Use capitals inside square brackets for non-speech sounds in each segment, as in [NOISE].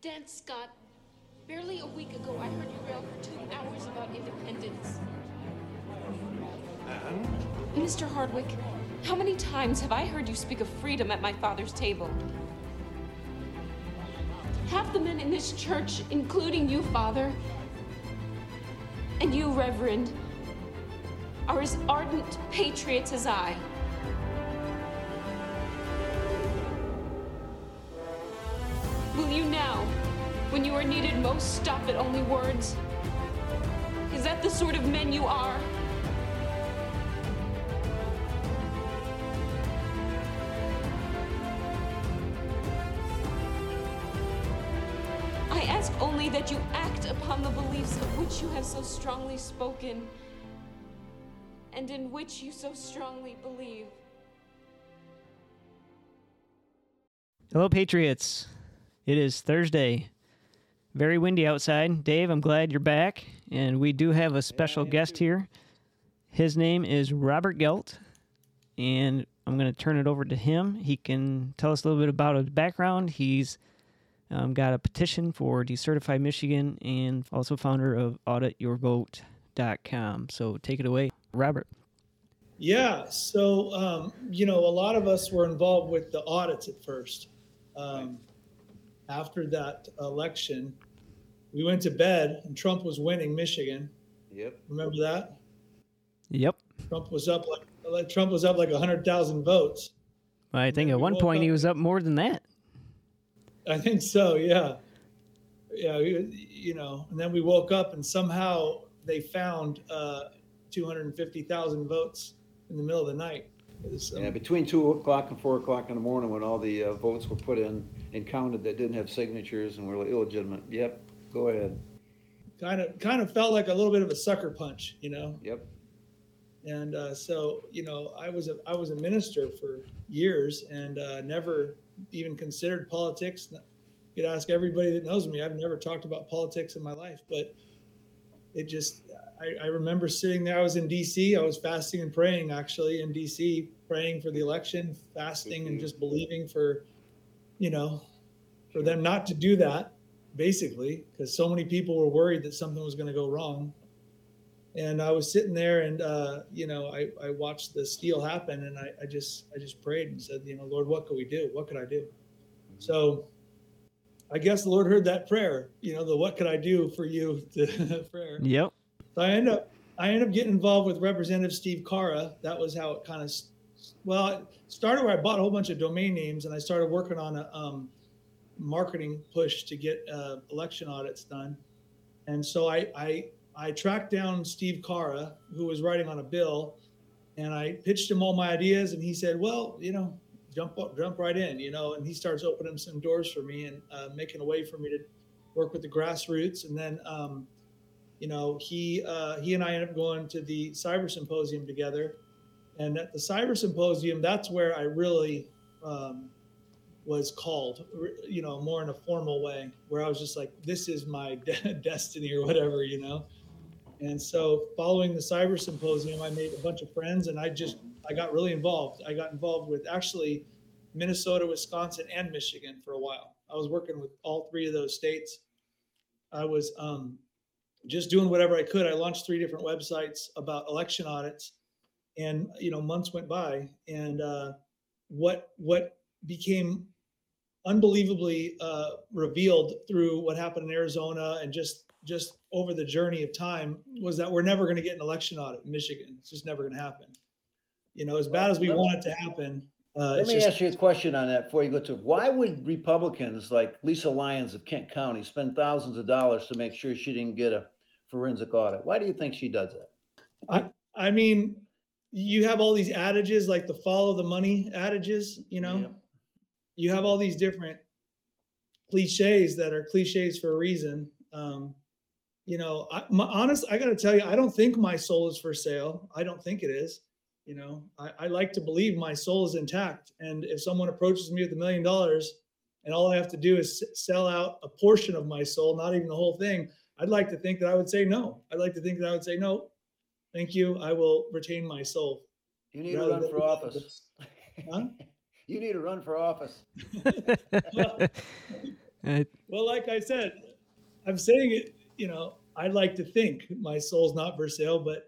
Dan Scott, barely a week ago I heard you rail for two hours about independence. And? Mr. Hardwick, how many times have I heard you speak of freedom at my father's table? Half the men in this church, including you, Father, and you, Reverend, are as ardent patriots as I. when you are needed most, stop at only words? Is that the sort of men you are? I ask only that you act upon the beliefs of which you have so strongly spoken and in which you so strongly believe. Hello, Patriots. It is Thursday. Very windy outside. Dave, I'm glad you're back. And we do have a special guest here. His name is Robert Gelt. And I'm going to turn it over to him. He can tell us a little bit about his background. He's um, got a petition for Decertify Michigan and also founder of audityourvote.com. So take it away, Robert. Yeah. So, um, you know, a lot of us were involved with the audits at first. Um, after that election, we went to bed and Trump was winning Michigan. Yep. Remember that? Yep. Trump was up like Trump was up like hundred thousand votes. I think at one woke point he was up more than that. I think so. Yeah. Yeah. You know, and then we woke up and somehow they found uh, 250,000 votes in the middle of the night. Was, um, Yeah, between two o'clock and four o'clock in the morning, when all the uh, votes were put in and counted that didn't have signatures and were illegitimate. Yep, go ahead. kind of kind of felt like a little bit of a sucker punch, you know. Yep. And uh, so, you know, I was a I was a minister for years and uh, never even considered politics. You could ask everybody that knows me. I've never talked about politics in my life, but it just I, I remember sitting there. I was in D.C. I was fasting and praying actually in D.C. praying for the election, fasting and just believing for, you know, for them not to do that basically, because so many people were worried that something was going to go wrong. And I was sitting there, and uh, you know, I, I watched the steal happen, and I, I just I just prayed and said, you know, Lord, what could we do? What could I do? So, I guess the Lord heard that prayer. You know, the what could I do for you [LAUGHS] to prayer. Yep. So I end up I end up getting involved with Representative Steve Carra. That was how it kind of well it started where I bought a whole bunch of domain names and I started working on a um, marketing push to get uh, election audits done. And so I, I I tracked down Steve Carra, who was writing on a bill, and I pitched him all my ideas, and he said, "Well, you know, jump jump right in," you know. And he starts opening some doors for me and uh, making a way for me to work with the grassroots. And then, um, you know, he uh, he and I ended up going to the cyber symposium together. And at the cyber symposium, that's where I really um, was called, you know, more in a formal way, where I was just like, this is my de- [LAUGHS] destiny or whatever, you know. And so, following the cyber symposium, I made a bunch of friends, and I just I got really involved. I got involved with actually Minnesota, Wisconsin, and Michigan for a while. I was working with all three of those states. I was um, just doing whatever I could. I launched three different websites about election audits, and you know, months went by, and uh, what what became unbelievably uh, revealed through what happened in Arizona and just just over the journey of time was that we're never going to get an election audit in Michigan. It's just never going to happen. You know, as bad as we Let- want it to happen, uh, Let me just ask you a question on that before you go to, why would Republicans like Lisa Lyons of Kent County spend thousands of dollars to make sure she didn't get a forensic audit? Why do you think she does that? I I mean, you have all these adages like the follow the money adages, you know, Yep. You have all these different cliches that are cliches for a reason. Um, you know, I, my honest, I got to tell you, I don't think my soul is for sale. I don't think it is. You know, I, I like to believe my soul is intact. And if someone approaches me with a million dollars and all I have to do is sell out a portion of my soul, not even the whole thing, I'd like to think that I would say no. I'd like to think that I would say no. Thank you. I will retain my soul. You need to run for [LAUGHS] office. Huh? You need to run for office. [LAUGHS] Uh, Well, like I said, I'm saying it, you know, I'd like to think my soul's not for sale, but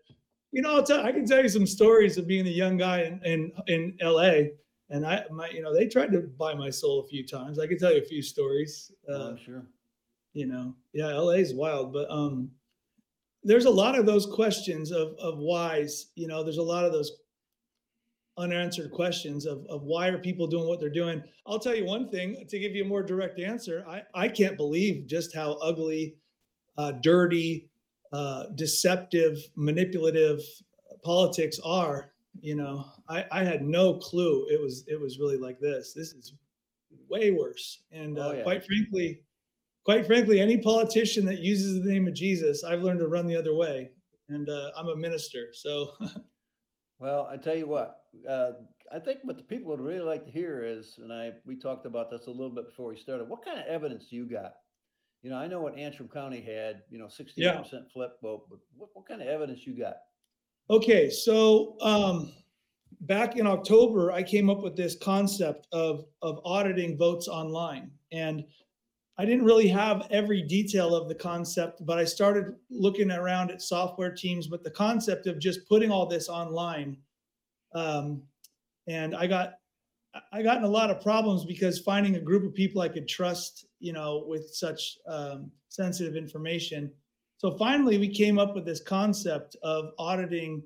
you know, I'll tell, I can tell you some stories of being a young guy in, in, in LA and I, my, you know, they tried to buy my soul a few times. I can tell you a few stories, Oh, uh, I'm sure. you know, yeah, LA is wild, but, um, there's a lot of those questions of, of whys, you know, there's a lot of those unanswered questions of, of why are people doing what they're doing. I'll tell you one thing to give you a more direct answer. I, I can't believe just how ugly, uh, dirty, uh, deceptive, manipulative politics are. You know, I, I had no clue it was it was really like this. This is way worse. And uh, Oh, yeah. quite frankly, quite frankly, any politician that uses the name of Jesus, I've learned to run the other way. And uh, I'm a minister, so [LAUGHS] Well, I tell you what, uh, I think what the people would really like to hear is, and I, we talked about this a little bit before we started, what kind of evidence do you got? You know, I know what Antrim County had, you know, sixty-eight percent flip vote, but what, what kind of evidence you got? Okay, so um, back in October, I came up with this concept of of auditing votes online, and I didn't really have every detail of the concept, but I started looking around at software teams. But the concept of just putting all this online, um, and I got I got in a lot of problems because finding a group of people I could trust, you know, with such um, sensitive information. So finally, we came up with this concept of auditing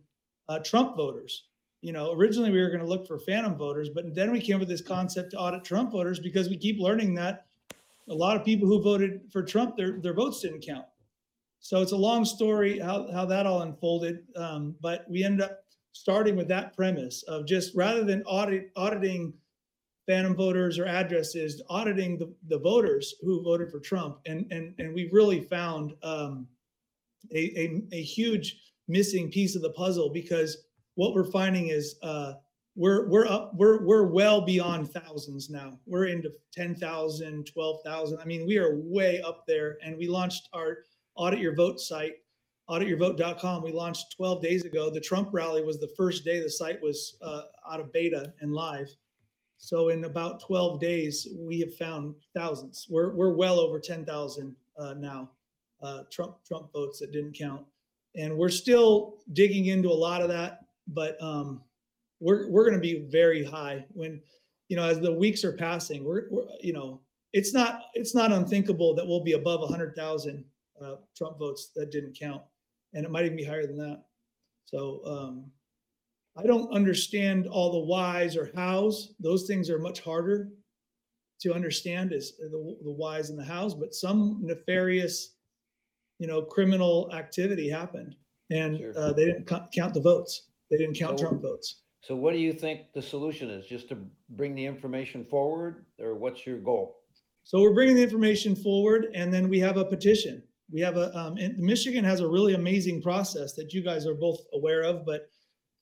uh, Trump voters. You know, originally we were going to look for phantom voters, but then we came up with this concept to audit Trump voters because we keep learning that a lot of people who voted for Trump, their their votes didn't count. So it's a long story how how that all unfolded, um, but we ended up starting with that premise of just rather than audit auditing phantom voters or addresses, auditing the, the voters who voted for Trump, and and and we really found um, a, a a huge missing piece of the puzzle because what we're finding is uh, we're we're up we're we're well beyond thousands now. We're into 10,000, 12,000. I mean, we are way up there and we launched our audit your vote site audityourvote.com we launched 12 days ago. The trump rally was the first day the site was uh, out of beta and live. So in about 12 days we have found thousands. We're, we're well over 10,000 uh, now uh, trump trump votes that didn't count. And we're still digging into a lot of that but um, we're we're going to be very high when you know as the weeks are passing we're, we're you know it's not it's not unthinkable that we'll be above 100,000 uh, Trump votes that didn't count and it might even be higher than that so um, I don't understand all the whys or hows those things are much harder to understand is the, the whys and the hows but some nefarious you know criminal activity happened and Sure. uh, they didn't co- count the votes they didn't count So- Trump votes So what do you think the solution is? Just to bring the information forward or what's your goal? So we're bringing the information forward, and then we have a petition. We have a, um, Michigan has a really amazing process that you guys are both aware of, but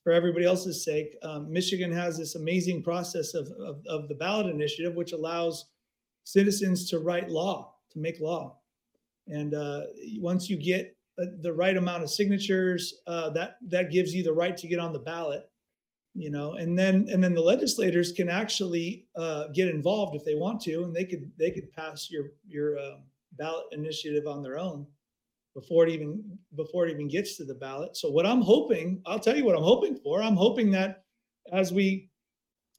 for everybody else's sake, um, Michigan has this amazing process of, of, of the ballot initiative, which allows citizens to write law, to make law. And uh, once you get uh, the right amount of signatures, uh, that that gives you the right to get on the ballot you know and then and then the legislators can actually uh, get involved if they want to and they could they could pass your your um, ballot initiative on their own before it even before it even gets to the ballot. So what i'm hoping i'll tell you what i'm hoping for. I'm hoping that as we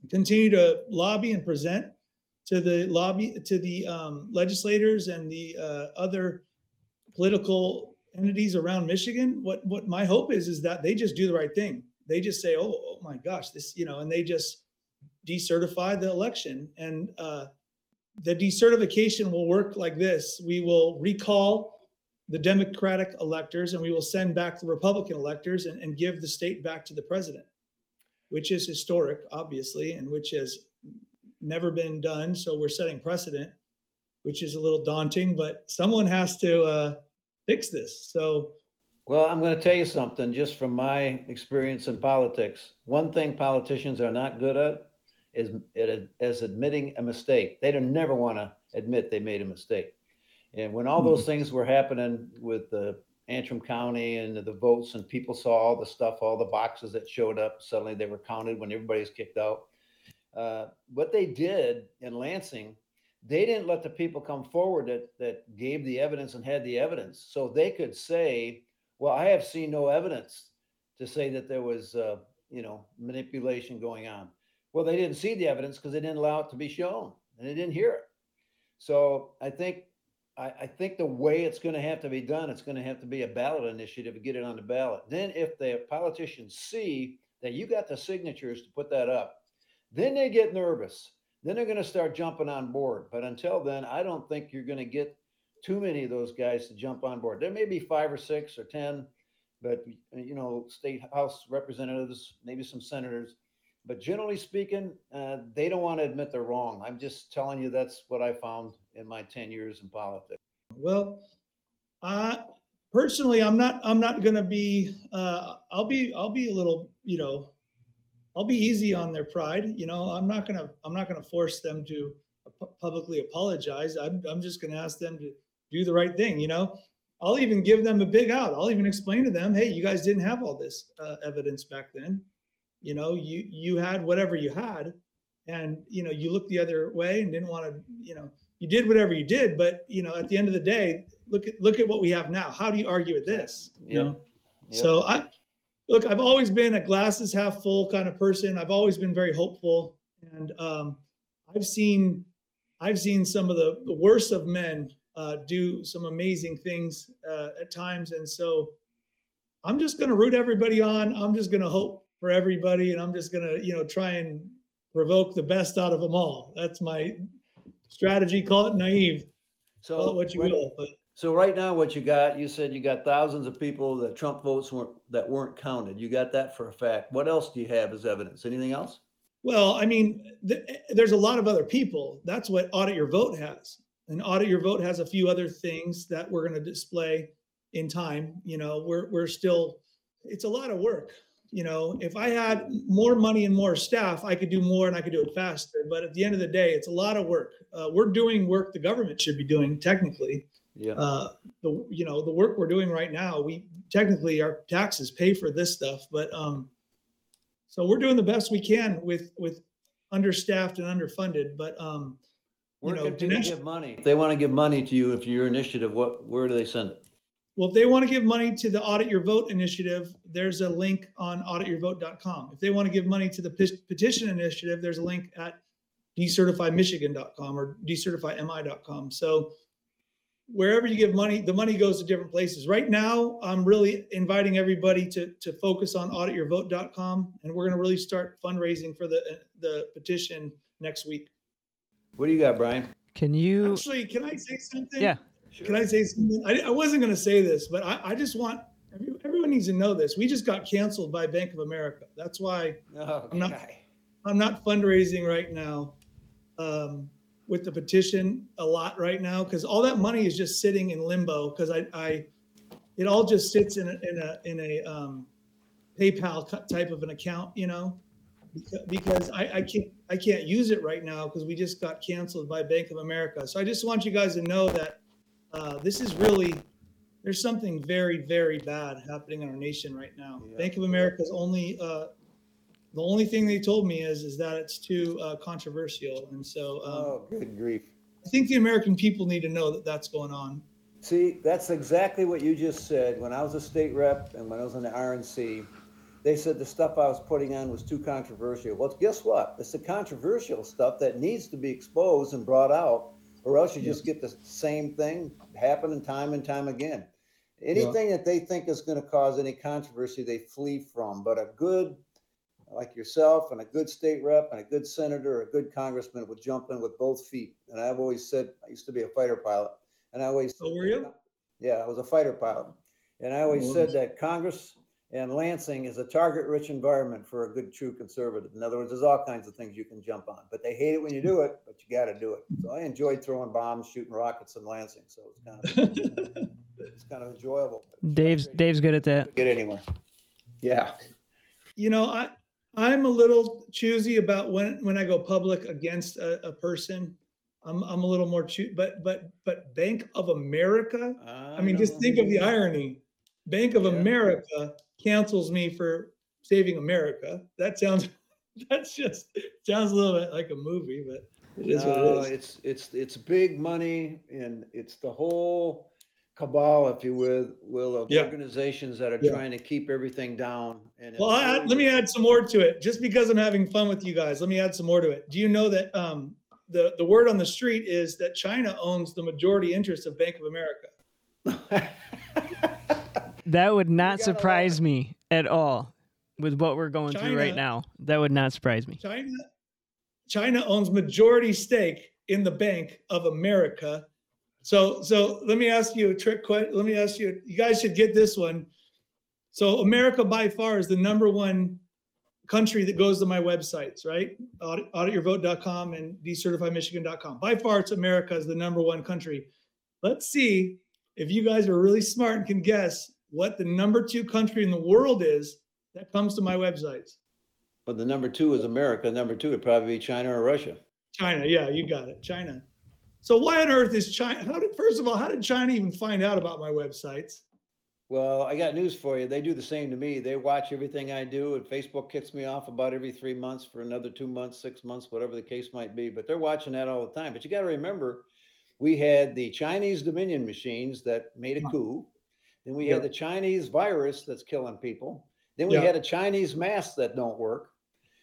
continue to lobby and present to the lobby to the um, legislators and the uh, other political entities around michigan what what my hope is is that they just do the right thing. They just say, "Oh, oh my gosh, this," you know, and they just decertify the election. And uh, the decertification will work like this: we will recall the Democratic electors, and we will send back the Republican electors, and, and give the state back to the president, which is historic, obviously, and which has never been done. So we're setting precedent, which is a little daunting, but someone has to uh, fix this. So. Well, I'm going to tell you something just from my experience in politics. One thing politicians are not good at is, is admitting a mistake. They don't never want to admit they made a mistake. And when all those things were happening with the Antrim County and the votes, and people saw all the stuff, all the boxes that showed up, suddenly they were counted when everybody's kicked out. Uh, what they did in Lansing, they didn't let the people come forward that that gave the evidence and had the evidence, so they could say, "Well, I have seen no evidence to say that there was, uh, you know, manipulation going on." Well, they didn't see the evidence because they didn't allow it to be shown, and they didn't hear it. So I think I, I think the way it's going to have to be done, it's going to have to be a ballot initiative to get it on the ballot. Then, if the politicians see that you got the signatures to put that up, then they get nervous. Then they're going to start jumping on board. But until then, I don't think you're going to get too many of those guys to jump on board. There may be five or six or 10, but you know, state house representatives, maybe some senators. But generally speaking, uh, they don't want to admit they're wrong. I'm just telling you that's what I found in my 10 years in politics. Well, I personally, I'm not. I'm not going to be. Uh, I'll be. I'll be a little. You know, I'll be easy on their pride. You know, I'm not gonna. I'm not gonna force them to publicly apologize. I'm. I'm just gonna ask them to do the right thing. You know, I'll even give them a big out. I'll even explain to them, hey, you guys didn't have all this uh, evidence back then. You know, you you had whatever you had, and you know, you looked the other way and didn't want to. You know, you did whatever you did, but you know, at the end of the day, look at look at what we have now. How do you argue with this? You Yep. know. Yep. So I look, I've always been a glasses half full kind of person. I've always been very hopeful, and um, I've seen I've seen some of the, the worst of men uh, do some amazing things uh, at times, and so I'm just going to root everybody on. I'm just going to hope for everybody, and I'm just going to you know try and provoke the best out of them all. That's my strategy. Call it naive, So call it what you right- will, but So right now, what you got, you said you got thousands of people that Trump votes weren't, that weren't counted. You got that for a fact. What else do you have as evidence? Anything else? Well, I mean, th- there's a lot of other people. That's what Audit Your Vote has. And Audit Your Vote has a few other things that we're going to display in time. You know, we're we're still. It's a lot of work. You know, if I had more money and more staff, I could do more and I could do it faster. But at the end of the day, it's a lot of work. Uh, we're doing work the government should be doing technically. Yeah. Uh, the you know the work we're doing right now, we technically our taxes pay for this stuff, but um, so we're doing the best we can with with understaffed and underfunded. But um, you Where know, Dinesh- give money? If they want to give money to you, if your initiative, what, where do they send it? Well, if they want to give money to the Audit Your Vote initiative, there's a link on audityourvote.com. If they want to give money to the pet- petition initiative, there's a link at decertifymichigan.com or decertifymi.com. So wherever you give money, the money goes to different places. Right now, I'm really inviting everybody to to focus on audityourvote.com, and we're going to really start fundraising for the the petition next week. What do you got, Brian? Can you? Actually, can I say something? Yeah. Can I say something? I, I wasn't going to say this, but I, I just want every- everyone needs to know this. We just got canceled by Bank of America. That's why I'm not- I'm not fundraising right now um, with the petition a lot right now because all that money is just sitting in limbo because I, I it all just sits in a in a in a um, PayPal type of an account, you know, because I, I can't I can't use it right now because we just got canceled by Bank of America. So I just want you guys to know that uh, this is really there's something very very bad happening in our nation right now. Yeah. Bank of America's only uh, the only thing they told me is is that it's too uh, controversial, and so um, Oh, good grief. I think the American people need to know that that's going on. See, that's exactly what you just said. When I was a state rep and when I was in the RNC, they said the stuff I was putting on was too controversial. Well, guess what? It's the controversial stuff that needs to be exposed and brought out, or else you just get the same thing happening time and time again. Anything that they think is going to cause any controversy, they flee from. But a good, like yourself, and a good state rep, and a good senator, or a good congressman would jump in with both feet. And I've always said, I used to be a fighter pilot, and I always. Oh, were you? Yeah, I was a fighter pilot. And I always Oh, said that Congress and Lansing is a target-rich environment for a good, true conservative. In other words, there's all kinds of things you can jump on, but they hate it when you do it, but you got to do it. So I enjoyed throwing bombs, shooting rockets in Lansing, so it's kind of, [LAUGHS] it's kind of enjoyable. Dave's Dave's good at that. Get anywhere. Yeah. you know, I I'm a little choosy about when when I go public against a, a person. I'm I'm a little more choo- but but but Bank of America. I mean, just think of the irony. Bank of Yeah. America cancels me for saving America. That sounds [LAUGHS] that's just sounds a little bit like a movie, but It is what No, it is. it's, it's, it's big money and it's the whole cabal, if you will, will of Yeah. organizations that are Yeah. trying to keep everything down. And Well, I, let me add some more to it. Just because I'm having fun with you guys, let me add some more to it. Do you know that um, the the word on the street is that China owns the majority interest of Bank of America? [LAUGHS] That would not surprise me at all with what we're going through right now. That would not surprise me. China China owns majority stake in the Bank of America. So so let me ask you a trick question. Let me ask you. You guys should get this one. So America by far is the number one country that goes to my websites, right? Audit, audityourvote.com and decertifymichigan.com. By far, it's America is the number one country. Let's see if you guys are really smart and can guess what the number two country in the world is that comes to my websites. But the number two is America. Number two would probably be China or Russia. China, yeah, you got it. China. So why on earth is China? How did first of all, how did China even find out about my websites? Well, I got news for you. They do the same to me. They watch everything I do, and Facebook kicks me off about every three months for another two months, six months, whatever the case might be. But they're watching that all the time. But you got to remember, we had the Chinese Dominion machines that made a coup. Then we Yeah. had the Chinese virus that's killing people. Then we Yeah. had a Chinese mask that don't work.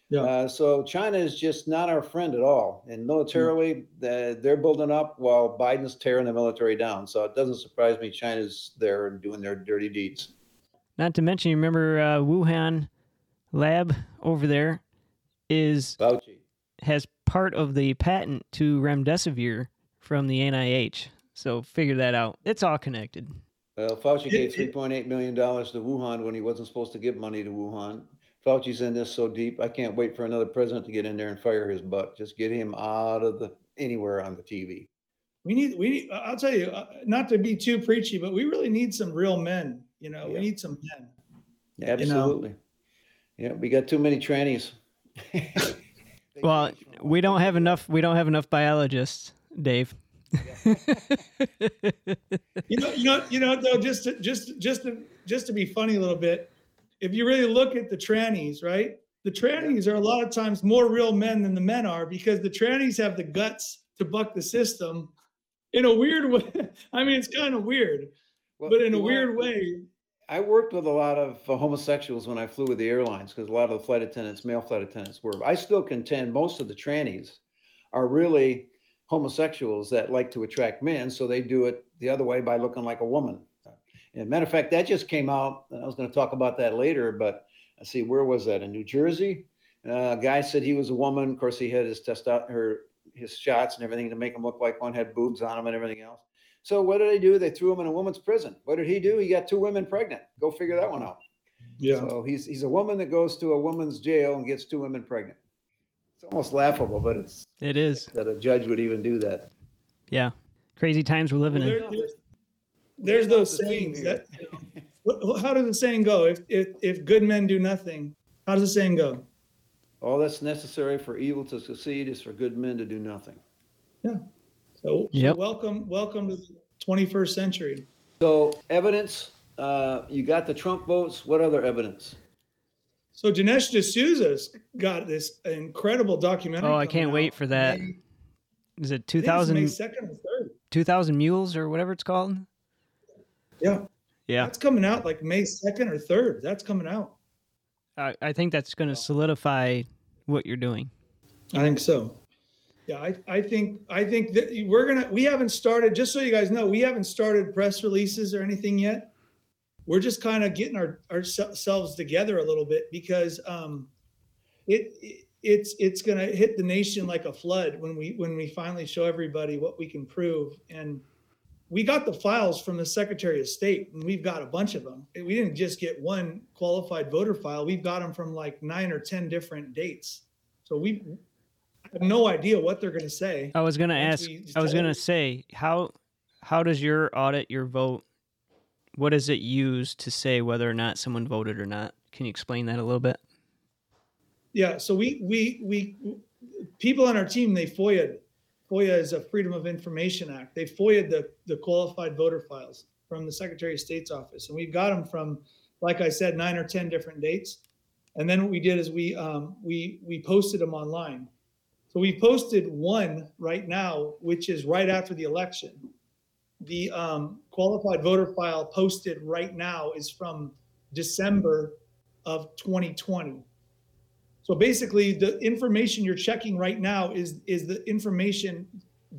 Yeah. Uh, so China is just not our friend at all. And militarily, uh, they're building up while Biden's tearing the military down. So it doesn't surprise me China's there and doing their dirty deeds. Not to mention, you remember uh, Wuhan lab over there is Fauci. has part of the patent to remdesivir from the NIH. So figure that out. It's all connected. Well, Fauci It- gave three point eight million dollars to Wuhan when he wasn't supposed to give money to Wuhan. Fauci's in this so deep. I can't wait for another president to get in there and fire his butt. Just get him out of the anywhere on the TV. We need, we I'll tell you, uh, not to be too preachy, but we really need some real men. You know, we need some men. Absolutely. Yeah, we got too many trannies. [LAUGHS] Well, we don't have enough. We don't have enough biologists, Dave. You know, you know, you know, though, just to, just, just to, just to be funny a little bit, if you really look at the trannies, right? The trannies are a lot of times more real men than the men are because the trannies have the guts to buck the system in a weird way. [LAUGHS] I mean, it's kind of weird, Well, but in a weird way. I worked with a lot of uh, homosexuals when I flew with the airlines because a lot of the flight attendants, male flight attendants, were. I still contend most of the trannies are really homosexuals that like to attract men, so they do it the other way by looking like a woman. And matter of fact, that just came out. and I was going to talk about that later, but I see where was that in New Jersey? Uh, a guy said he was a woman. Of course, he had his test out her his shots and everything to make him look like one, had boobs on him and everything else. So what did they do? They threw him in a woman's prison. What did he do? He got two women pregnant. Go figure that one out. Yeah. So he's he's a woman that goes to a woman's jail and gets two women pregnant. It's almost laughable, but it's It is. that a judge would even do that. Yeah. Crazy times we're living Well, in. there's, there's those the sayings that, you know, how does the saying go? If, if, if good men do nothing, how does the saying go? All that's necessary for evil to succeed is for good men to do nothing. Yeah. so Yep. welcome, welcome to the 21st century. So evidence, uh, you got the Trump votes. What other evidence? So Dinesh D'Souza's got this incredible documentary. Oh, I can't wait for that. May- Is it I think it's 2000, May 2nd or 3rd. 2000 mules or whatever it's called? Yeah. Yeah. That's coming out like May 2nd or 3rd. That's coming out. I, I think that's going to solidify what you're doing. I think so. Yeah, I, I think I think that we're gonna we haven't started, just so you guys know, we haven't started press releases or anything yet. We're just kind of getting our ourselves together a little bit because um it, it it's it's gonna hit the nation like a flood when we when we finally show everybody what we can prove. And we got the files from the Secretary of State, and we've got a bunch of them. We didn't just get one qualified voter file; we've got them from like nine or ten different dates. So we have no idea what they're going to say. I was going to ask, I was going to say, how, how does your audit, your vote, what does it use to say whether or not someone voted or not? Can you explain that a little bit? Yeah, so we we we people on our team they FOIA. FOIA is a Freedom of Information Act. They FOIA the the qualified voter files from the Secretary of State's office, and we've got them from, like I said, nine or ten different dates. And then what we did is we um, we we posted them online. So we posted one right now, which is right after the election. The um, qualified voter file posted right now is from December of 2020. So basically, the information you're checking right now is is the information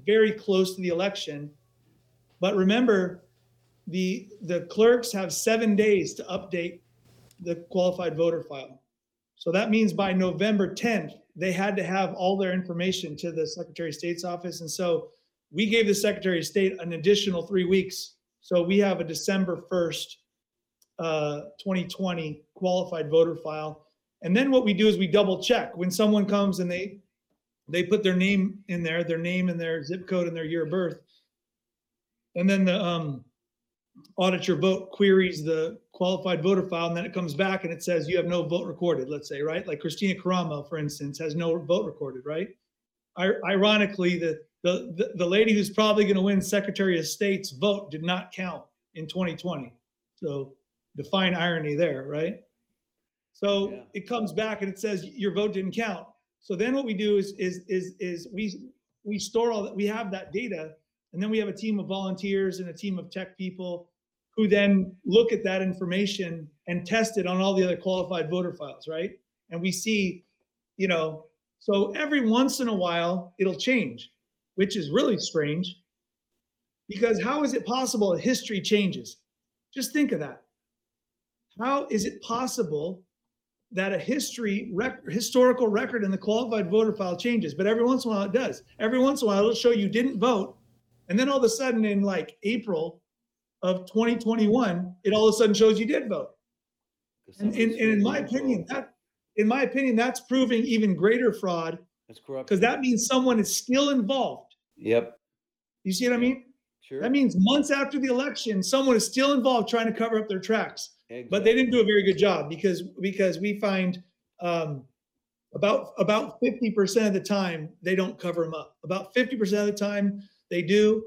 very close to the election. But remember, the the clerks have seven days to update the qualified voter file. So that means by November 10th, they had to have all their information to the Secretary of State's office. And so we gave the Secretary of State an additional three weeks. So we have a December 1st, uh, 2020 qualified voter file. And then what we do is we double check when someone comes and they they put their name in there, their name and their zip code and their year of birth. And then the um, audit your vote queries the qualified voter file, and then it comes back and it says you have no vote recorded, let's say, right? Like Kristina Karamo, for instance, has no vote recorded, right? I, ironically, the, the, the, the lady who's probably going to win Secretary of State's vote did not count in 2020. So define irony there, right? So Yeah. it comes back and it says your vote didn't count. So then what we do is is is is we we store all that we have that data and then we have a team of volunteers and a team of tech people who then look at that information and test it on all the other qualified voter files, right? And we see, you know, so every once in a while it'll change, which is really strange. Because how is it possible that history changes? Just think of that. How is it possible that a history rec- historical record in the qualified voter file changes? But every once in a while it does. Every once in a while it'll show you didn't vote, and then all of a sudden in like April of 2021, it all of a sudden shows you did vote. And, and, and in my opinion, that in my opinion, that's proving even greater fraud That's corrupt. because that means someone is still involved. Yep, You see what I mean? sure. That means months after the election, someone is still involved trying to cover up their tracks. Exactly. but they didn't do a very good job because because we find um, about about 50% of the time they don't cover them up about 50% of the time they do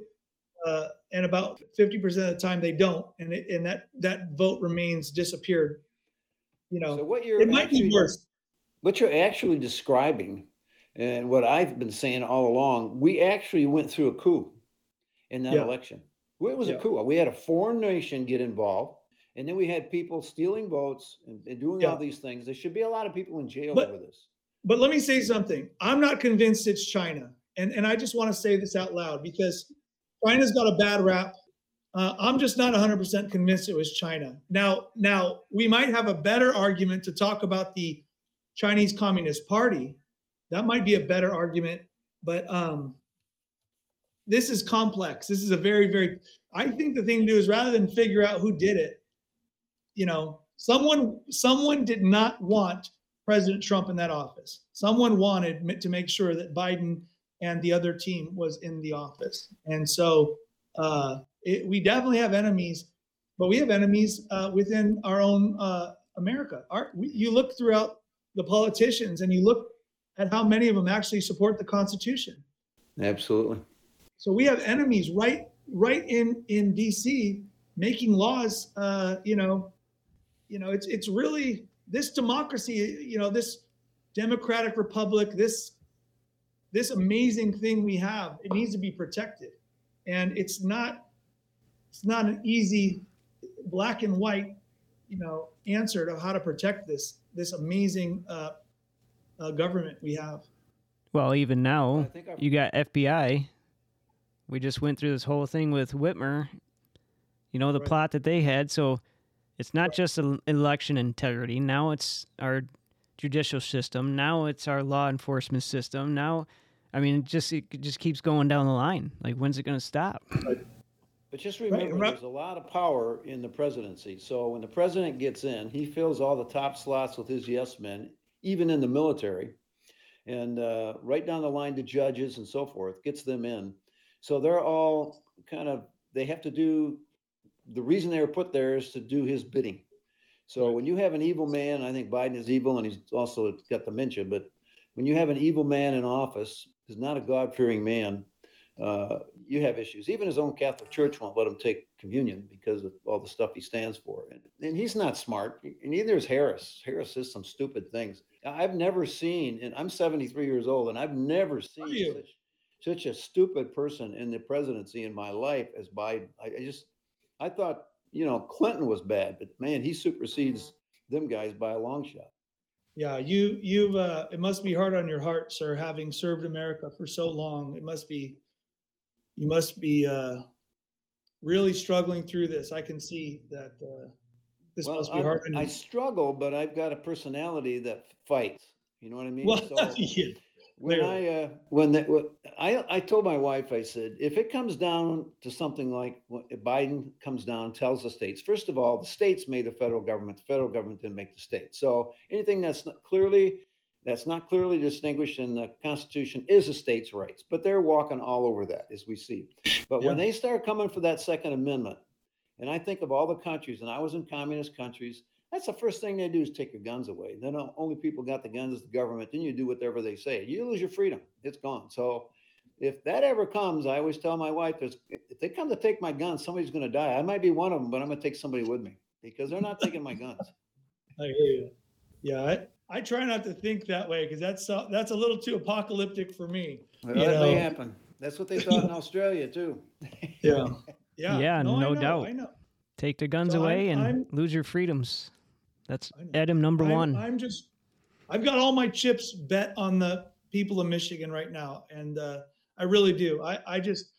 uh, and about 50% of the time they don't and it, and that that vote remains disappeared you know, So know what you're it might be worse What you're actually describing, and what I've been saying all along, we actually went through a coup in that Yeah. election. It was a coup. We had a foreign nation get involved, and then we had people stealing votes and, and doing Yeah. all these things. There should be a lot of people in jail But- over this. but let me say something i'm not convinced it's china and and i just want to say this out loud because china's got a bad rap uh, i'm just not 100% convinced it was china now now we might have a better argument to talk about the chinese communist party that might be a better argument but um this is complex this is a very very i think the thing to do is rather than figure out who did it you know someone someone did not want President Trump in that office. Someone wanted to make sure that Biden and the other team was in the office. And so uh, it, we definitely have enemies, but we have enemies uh, within our own uh, America. Our, we, you look throughout the politicians and you look at how many of them actually support the Constitution. Absolutely. So we have enemies right right in in DC making laws. Uh, you know, you know, it's it's really this democracy. You know, this democratic republic. This this amazing thing we have. It needs to be protected, and it's not it's not an easy black and white, you know, answer to how to protect this this amazing uh, uh, government we have. Well, even now, you got FBI. We just went through this whole thing with Whitmer. You know the Right. plot that they had. So it's not just el- election integrity. Now it's our judicial system. Now it's our law enforcement system. Now, I mean, it just it just keeps going down the line. Like when's it going to stop? But just remember, right. there's a lot of power in the presidency. So when the president gets in, he fills all the top slots with his yes men, even in the military, and uh, right down the line to judges and so forth, gets them in. So they're all kind of they have to do. The reason they were put there is to do his bidding. So when you have an evil man, I think Biden is evil, and he's also got dementia. But when you have an evil man in office, who's not a God-fearing man, uh, you have issues. Even his own Catholic Church won't let him take communion because of all the stuff he stands for. And, and he's not smart. And neither is Harris. Harris says some stupid things. I've never seen, and I'm 73 years old, and I've never seen such, such a stupid person in the presidency in my life as Biden. I, I just, I thought, you know, Clinton was bad, but man, he supersedes them guys by a long shot. Yeah, you you've uh, it must be hard on your heart, sir, having served America for so long. It must be you must be uh, really struggling through this. I can see that uh, this well, must be hard. I, I struggle, but I've got a personality that fights. You know what I mean? Well, [LAUGHS] so yeah, when I uh, when the, I I told my wife, I said, if it comes down to something like Biden comes down, tells the states, first of all, the states made the federal government. The federal government didn't make the states. So anything that's not clearly that's not clearly distinguished in the Constitution is a state's rights, but they're walking all over that as we see. But yeah. when they start coming for that Second Amendment, and I think of all the countries, and I was in communist countries, that's the first thing they do is take your guns away. Then only people got the guns is the government. Then you do whatever they say. You lose your freedom. It's gone. So if that ever comes, I always tell my wife, if they come to take my guns, somebody's going to die. I might be one of them, but I'm going to take somebody with me because they're not taking my guns. [LAUGHS] I hear you. Yeah, I, I try not to think that way because that's uh, that's a little too apocalyptic for me. Well, that know? may happen. That's what they thought in [LAUGHS] Australia too. yeah, [LAUGHS] yeah, yeah, no, no doubt. Take the guns so away I'm, and I'm, lose your freedoms. That's Adam number I'm, one. I'm just, I've got all my chips bet on the people of Michigan right now, and uh, I really do. I, I just,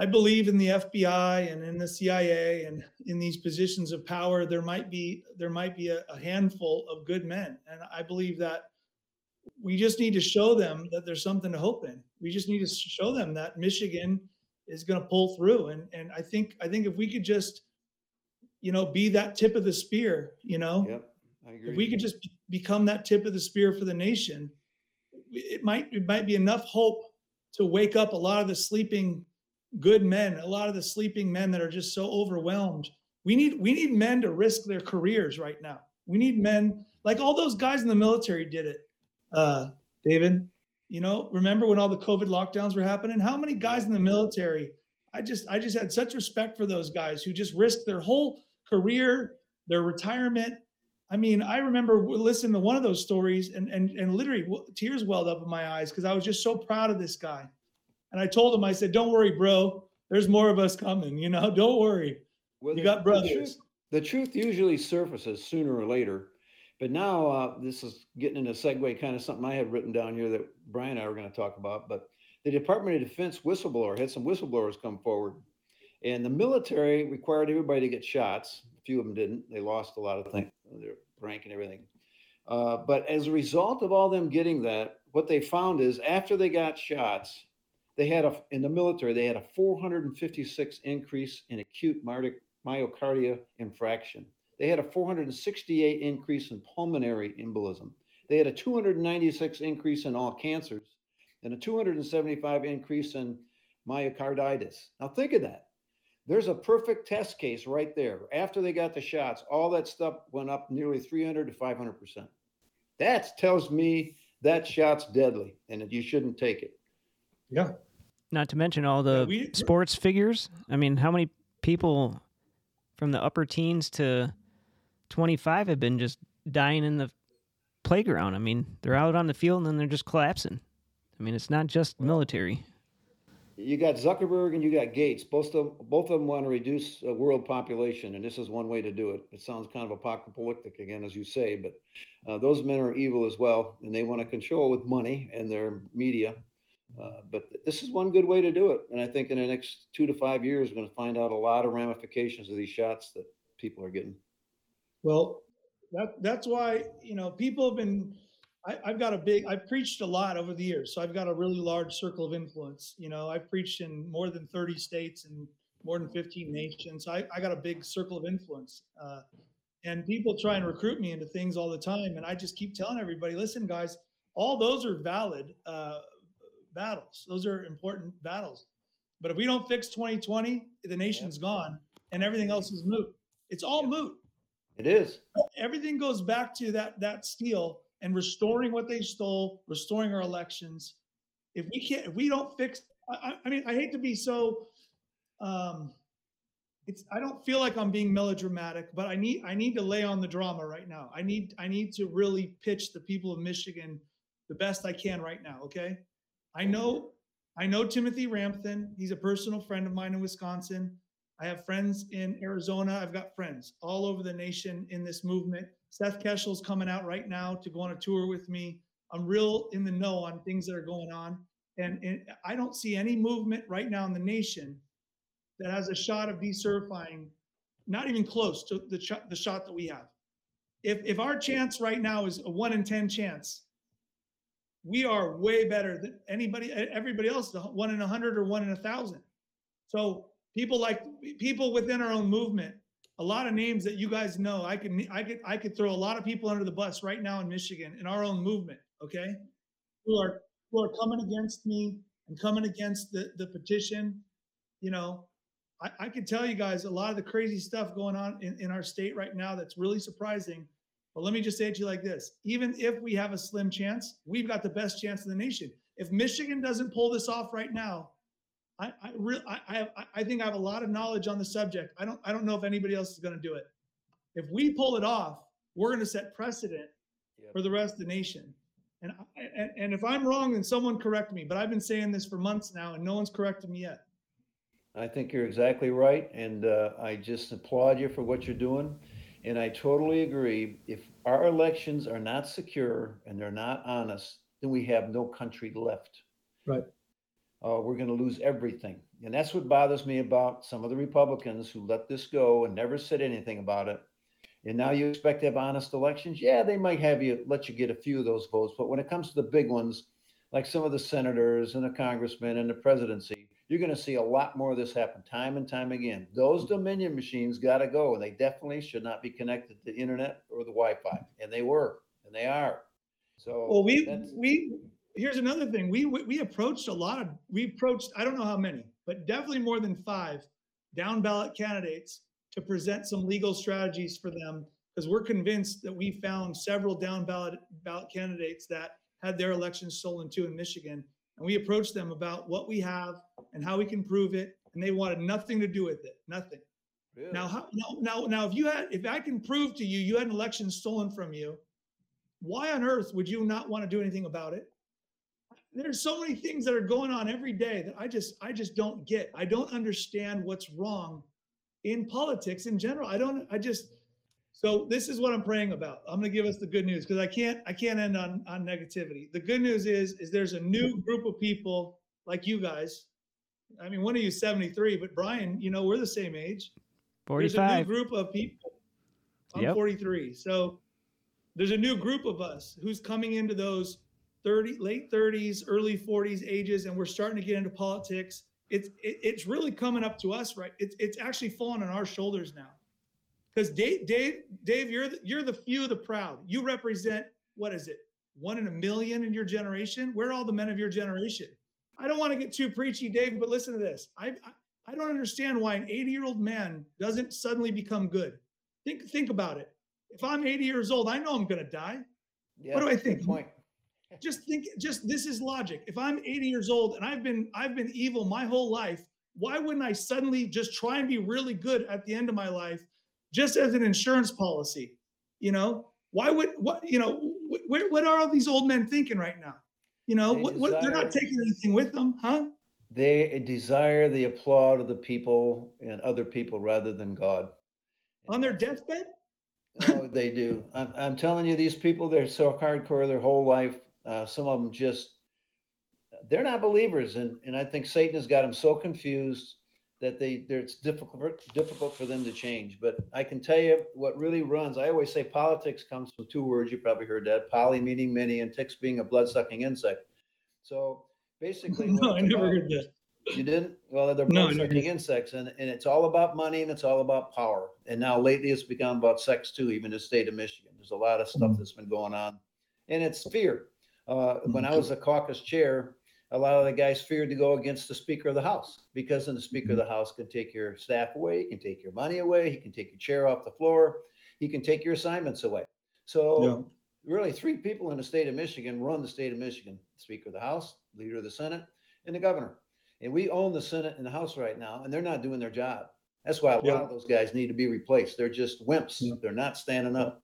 I believe in the FBI and in the CIA and in these positions of power. There might be there might be a, a handful of good men, and I believe that we just need to show them that there's something to hope in. We just need to show them that Michigan is going to pull through, and and I think I think if we could just you know, be that tip of the spear, you know? Yep. I agree. If we could just become that tip of the spear for the nation, it might it might be enough hope to wake up a lot of the sleeping good men, a lot of the sleeping men that are just so overwhelmed. We need we need men to risk their careers right now. We need men like all those guys in the military did it. Uh, David, you know, remember when all the COVID lockdowns were happening? How many guys in the military? I just I just had such respect for those guys who just risked their whole career, their retirement. I mean, I remember listening to one of those stories and and and literally tears welled up in my eyes because I was just so proud of this guy. And I told him, I said, "Don't worry, bro. There's more of us coming. You know, don't worry. Well, you got brothers." The truth, the truth, usually surfaces sooner or later. But now uh, this is getting into segue, kind of something I had written down here that Brian and I were going to talk about. But the Department of Defense whistleblower had some whistleblowers come forward and the military required everybody to get shots. A few of them didn't. They lost a lot of things, their rank and everything. Uh, but as a result of all them getting that, what they found is after they got shots, they had a in the military they had a 456 increase in acute myocardia infraction. They had a 468 increase in pulmonary embolism. They had a 296 increase in all cancers and a 275 increase in myocarditis. Now think of that. There's a perfect test case right there. After they got the shots, all that stuff went up nearly 300 to 500 percent. That tells me that shot's deadly and you shouldn't take it. Yeah. Not to mention all the yeah, we, sports figures. I mean, how many people from the upper teens to 25 have been just dying in the playground? I mean, they're out on the field and then they're just collapsing. I mean, it's not just military you got Zuckerberg and you got Gates. Both of both of them want to reduce world population, and this is one way to do it. It sounds kind of apocalyptic again, as you say, but uh, those men are evil as well, and they want to control with money and their media. Uh, but this is one good way to do it, and I think in the next two to five years, we're going to find out a lot of ramifications of these shots that people are getting. Well, that that's why you know people have been I, have got a big, I've preached a lot over the years. So I've got a really large circle of influence. You know, I've preached in more than 30 states and more than 15 nations. I, I got a big circle of influence. Uh, and people try and recruit me into things all the time. And I just keep telling everybody, listen, guys, all those are valid uh, battles. Those are important battles. But if we don't fix 2020, the nation's yeah. gone and everything else is moot. It's all yeah. moot. It is. Everything goes back to that that steal and restoring what they stole, restoring our elections. If we can't, if we don't fix I, I mean, I hate to be so, um, it's, I don't feel like I'm being melodramatic, but I need, I need to lay on the drama right now. I need, I need to really pitch the people of Michigan the best I can right now, okay? I know, I know Timothy Ramthun. He's a personal friend of mine in Wisconsin. I have friends in Arizona. I've got friends all over the nation in this movement. Seth Keshel's coming out right now to go on a tour with me. I'm real in the know on things that are going on. And, and I don't see any movement right now in the nation that has a shot of decertifying, not even close to the, sh- the shot that we have. If, if our chance right now is a one in 10 chance, we are way better than anybody, everybody else, one in a hundred or one in a thousand. So people like people within our own movement, a lot of names that you guys know, I could, I could, I could throw a lot of people under the bus right now in Michigan in our own movement. Okay, who are who are coming against me and coming against the the petition. You know, I, I could tell you guys a lot of the crazy stuff going on in, in our state right now that's really surprising. But let me just say it to you like this even if we have a slim chance, we've got the best chance in the nation. If Michigan doesn't pull this off right now, I, I really I, I I think I have a lot of knowledge on the subject. I don't I don't know if anybody else is going to do it. If we pull it off, we're going to set precedent Yep. for the rest of the nation. And, I- and and if I'm wrong, then someone correct me. But I've been saying this for months now, and no one's corrected me yet. I think you're exactly right, and uh, I just applaud you for what you're doing. And I totally agree. If our elections are not secure and they're not honest, then we have no country left. Right. Uh, we're going to lose everything, and that's what bothers me about some of the Republicans who let this go and never said anything about it. And now you expect to have honest elections? Yeah, they might have you let you get a few of those votes, but when it comes to the big ones, like some of the senators and the congressmen and the presidency, you're going to see a lot more of this happen time and time again. Those mm-hmm. Dominion machines got to go, and they definitely should not be connected to the internet or the Wi-Fi, and they were, and they are. So Well, we we here's another thing. We we approached a lot of we approached I don't know how many, but definitely more than five down ballot candidates to present some legal strategies for them because we're convinced that we found several down ballot ballot candidates that had their elections stolen too in Michigan, and we approached them about what we have and how we can prove it, and they wanted nothing to do with it, nothing. Really? Now, how, now, now, now, if you had, if I can prove to you, you had an election stolen from you, why on earth would you not want to do anything about it? There's so many things that are going on every day that I just, I just don't get. I don't understand what's wrong in politics in general. I don't, I just, so this is what I'm praying about. I'm going to give us the good news because I can't, I can't end on, on negativity. The good news is, is there's a new group of people like you guys. I mean, one of you 73, but Brian, you know, we're the same age. 45. There's a new group of people. I'm Yep. 43. So there's a new group of us who's coming into those 30, late 30s, early 40s ages, and we're starting to get into politics. It's it, it's really coming up to us, right? It's it's actually falling on our shoulders now. Because Dave, Dave, Dave, you're the, you're the few, the proud. You represent what is it? One in a million in your generation. Where are all the men of your generation? I don't want to get too preachy, Dave, but listen to this. I I, I don't understand why an 80 year old man doesn't suddenly become good. Think think about it. If I'm 80 years old, I know I'm going to die. Yeah, what do I think? Point. [LAUGHS] Just think. Just this is logic. If I'm 80 years old and I've been I've been evil my whole life, why wouldn't I suddenly just try and be really good at the end of my life, just as an insurance policy? You know, why would what you know? Where what are all these old men thinking right now? You know, They what, what they're not taking anything with them, huh? They desire the applaud of the people and other people rather than God. On their deathbed? Oh, they do. I'm, I'm telling you, these people, they're so hardcore their whole life. Uh, some of them just, they're not believers. And, and I think Satan has got them so confused that they, it's difficult, difficult for them to change. But I can tell you what really runs. I always say politics comes from two words. You probably heard that poly meaning many and ticks being a blood sucking insect. So basically, [LAUGHS] No, I never about- heard that. you didn't? Well, they're No, I both never sucking insects, and, and it's all about money and it's all about power. And now lately it's become about sex too, even in the state of Michigan. There's a lot of stuff that's been going on. And it's fear. Uh, when I was a caucus chair, a lot of the guys feared to go against the Speaker of the House because then the Speaker of the House can take your staff away, he can take your money away, he can take your chair off the floor, he can take your assignments away. So really three people in the state of Michigan run the state of Michigan, Speaker of the House, Leader of the Senate, and the governor. And we own the Senate and the House right now, and they're not doing their job. That's why a Yeah. lot of those guys need to be replaced. They're just wimps. Yeah. They're not standing up.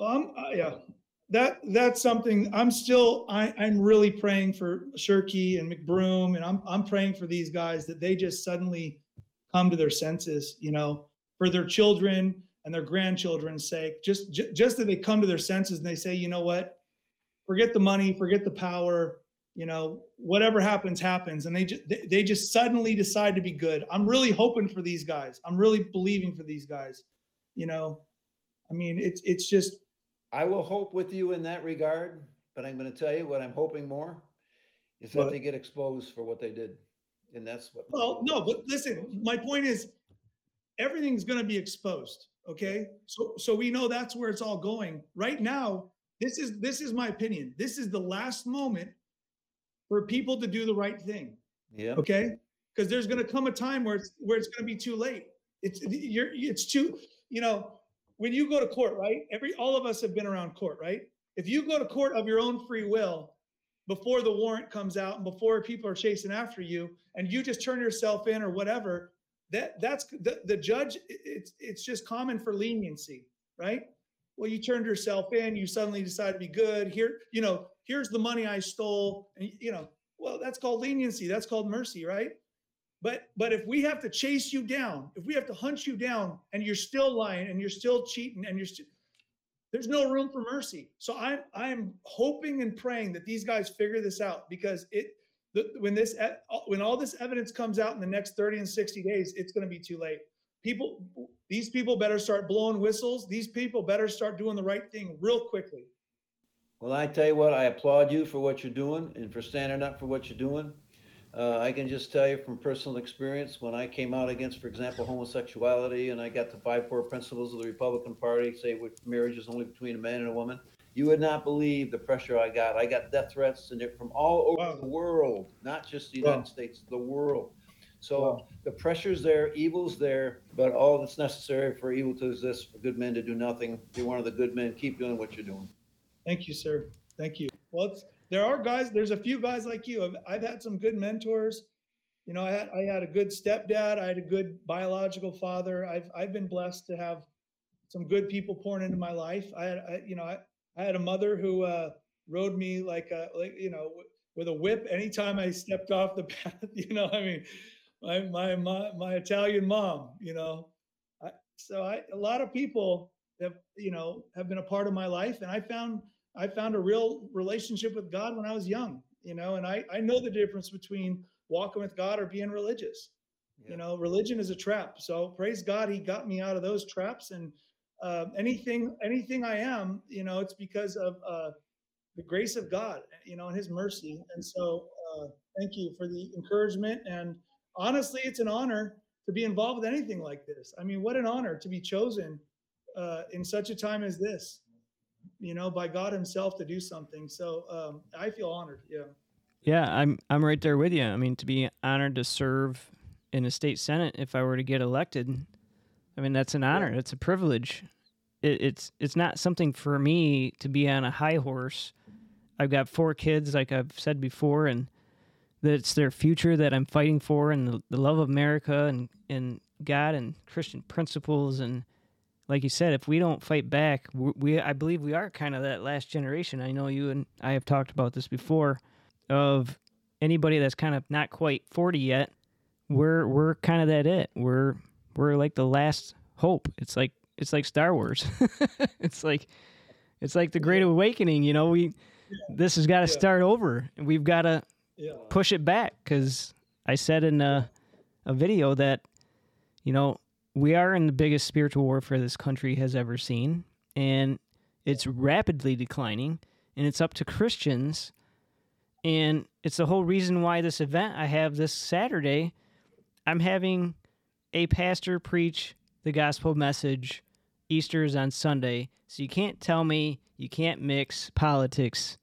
Um, uh, yeah, that that's something I'm still I, I'm really praying for Shirkey and McBroom, and I'm I'm praying for these guys that they just suddenly come to their senses, you know, for their children and their grandchildren's sake. Just ju- just that they come to their senses and they say, you know what, forget the money, forget the power, you know, whatever happens happens, and they just they, they just suddenly decide to be good. I'm really hoping for these guys. I'm really believing for these guys, you know. I mean, it's it's just I will hope with you in that regard, but I'm going to tell you what I'm hoping more is that they get exposed for what they did. And that's what. Well, no, but listen, my point is everything's going to be exposed. Okay. So, so we know that's where it's all going right now. This is, this is my opinion. This is the last moment for people to do the right thing. Yeah. Okay. Cause there's going to come a time where it's, where it's going to be too late. It's, you're, it's too, you know, when you go to court, right? Every, all of us have been around court, right? If you go to court of your own free will, before the warrant comes out and before people are chasing after you and you just turn yourself in or whatever that that's the, the judge it's it's just common for leniency right well you turned yourself in you suddenly decide to be good here you know here's the money i stole and you know well that's called leniency that's called mercy right but but if we have to chase you down if we have to hunt you down and you're still lying and you're still cheating and you're still there's no room for mercy. So I'm I'm hoping and praying that these guys figure this out because it when this when all this evidence comes out in the next 30 and 60 days, it's going to be too late. People, these people better start blowing whistles. These people better start doing the right thing real quickly. Well, I tell you what, I applaud you for what you're doing and for standing up for what you're doing. Uh, I can just tell you from personal experience, when I came out against, for example, homosexuality, and I got the five core principles of the Republican Party, say marriage is only between a man and a woman, you would not believe the pressure I got. I got death threats and from all over Wow. the world, not just the United Wow. States, the world. So Wow. the pressure's there, evil's there, but all that's necessary for evil to exist, for good men to do nothing. You're one of the good men. Keep doing what you're doing. Thank you, sir. Thank you. Well, it's, there are guys. There's a few guys like you. I've, I've had some good mentors. You know, I had I had a good stepdad. I had a good biological father. I've I've been blessed to have some good people pouring into my life. I had I, you know I, I had a mother who uh, rode me like a like you know w- with a whip anytime I stepped off the [LAUGHS] path. You know, I mean, my my my, my Italian mom. You know, I, so I a lot of people have you know have been a part of my life, and I found I found a real relationship with God when I was young. You know, and I I know the difference between walking with God or being religious. Yeah. You know, religion is a trap. So praise God, He got me out of those traps. And uh, anything, anything I am, you know, it's because of uh, the grace of God, you know, and His mercy. And so, uh, thank you for the encouragement. And honestly, it's an honor to be involved with anything like this. I mean, what an honor to be chosen uh, in such a time as this. You know, by God Himself to do something. So um, I feel honored. Yeah. Yeah, I'm I'm right there with you. I mean, to be honored to serve in a state senate if I were to get elected, I mean that's an honor. It's a privilege. It, it's it's not something for me to be on a high horse. I've got four kids, like I've said before, and that it's their future that I'm fighting for, and the, the love of America and and God and Christian principles, and like you said, if we don't fight back, we, we I believe we are kind of that last generation. I know you and I have talked about this before of anybody that's kind of not quite 40 yet we're we're kind of that it. We're we're like the last hope. It's like it's like star wars. [LAUGHS] It's like it's like the great awakening you know? We this has got to Yeah. start over. And we've got to Yeah. push it back because i said in a, a video that you know we are in the biggest spiritual warfare this country has ever seen and it's rapidly declining and it's up to christians and it's the whole reason why this event I have this Saturday, I'm having a pastor preach the gospel message. Easter is on Sunday. So you can't tell me you can't mix politics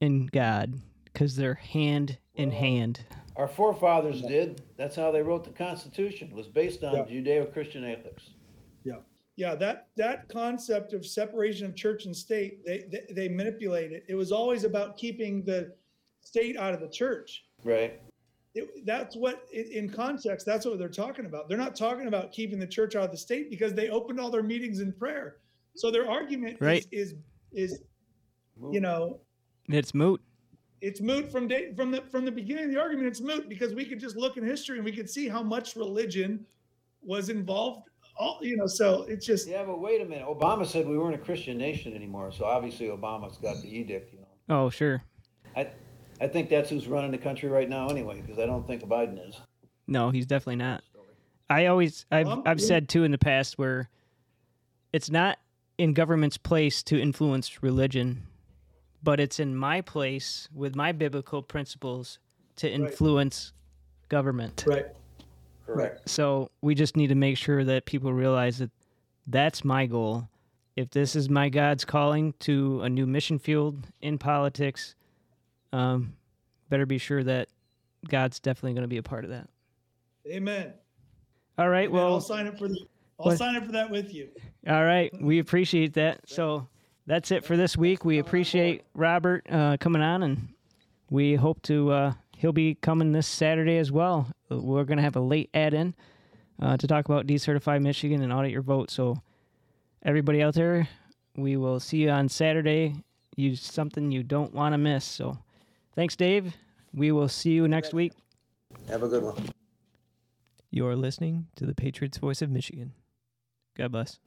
and God because they're hand in hand. Our forefathers did. That's how they wrote the Constitution. It was based on Yeah. Judeo-Christian ethics. Yeah, yeah. that that concept of separation of church and state, they they, they manipulate it. It was always about keeping the state out of the church. Right. it, that's what in context that's what they're talking about they're not talking about keeping the church out of the state because they opened all their meetings in prayer so their argument right. is is, is you know it's moot it's moot from day from the from the beginning of the argument it's moot because we could just look in history and we could see how much religion was involved all you know so it's just yeah but wait a minute. Obama said we weren't a christian nation anymore so obviously obama's got the edict you know. Oh sure. I I think that's who's running the country right now, anyway, because I don't think Biden is. No, he's definitely not. I always, I've, um, I've said too in the past where it's not in government's place to influence religion, but it's in my place with my biblical principles to influence right. government. Right. Correct. So we just need to make sure that people realize that that's my goal. If this is my God's calling to a new mission field in politics, um, better be sure that God's definitely going to be a part of that. Amen. All right. Amen. Well, I'll sign up for the. I'll what? sign up for that with you. All right. We appreciate that. So that's it for this week. We appreciate Robert uh, coming on, and we hope to. Uh, he'll be coming this Saturday as well. We're going to have a late add in uh, to talk about decertify Michigan and audit your vote. So, everybody out there, we will see you on Saturday. Use something you don't want to miss. So, Thanks, Dave. We will see you next week. Have a good one. You're listening to the Patriots Voice of Michigan. God bless.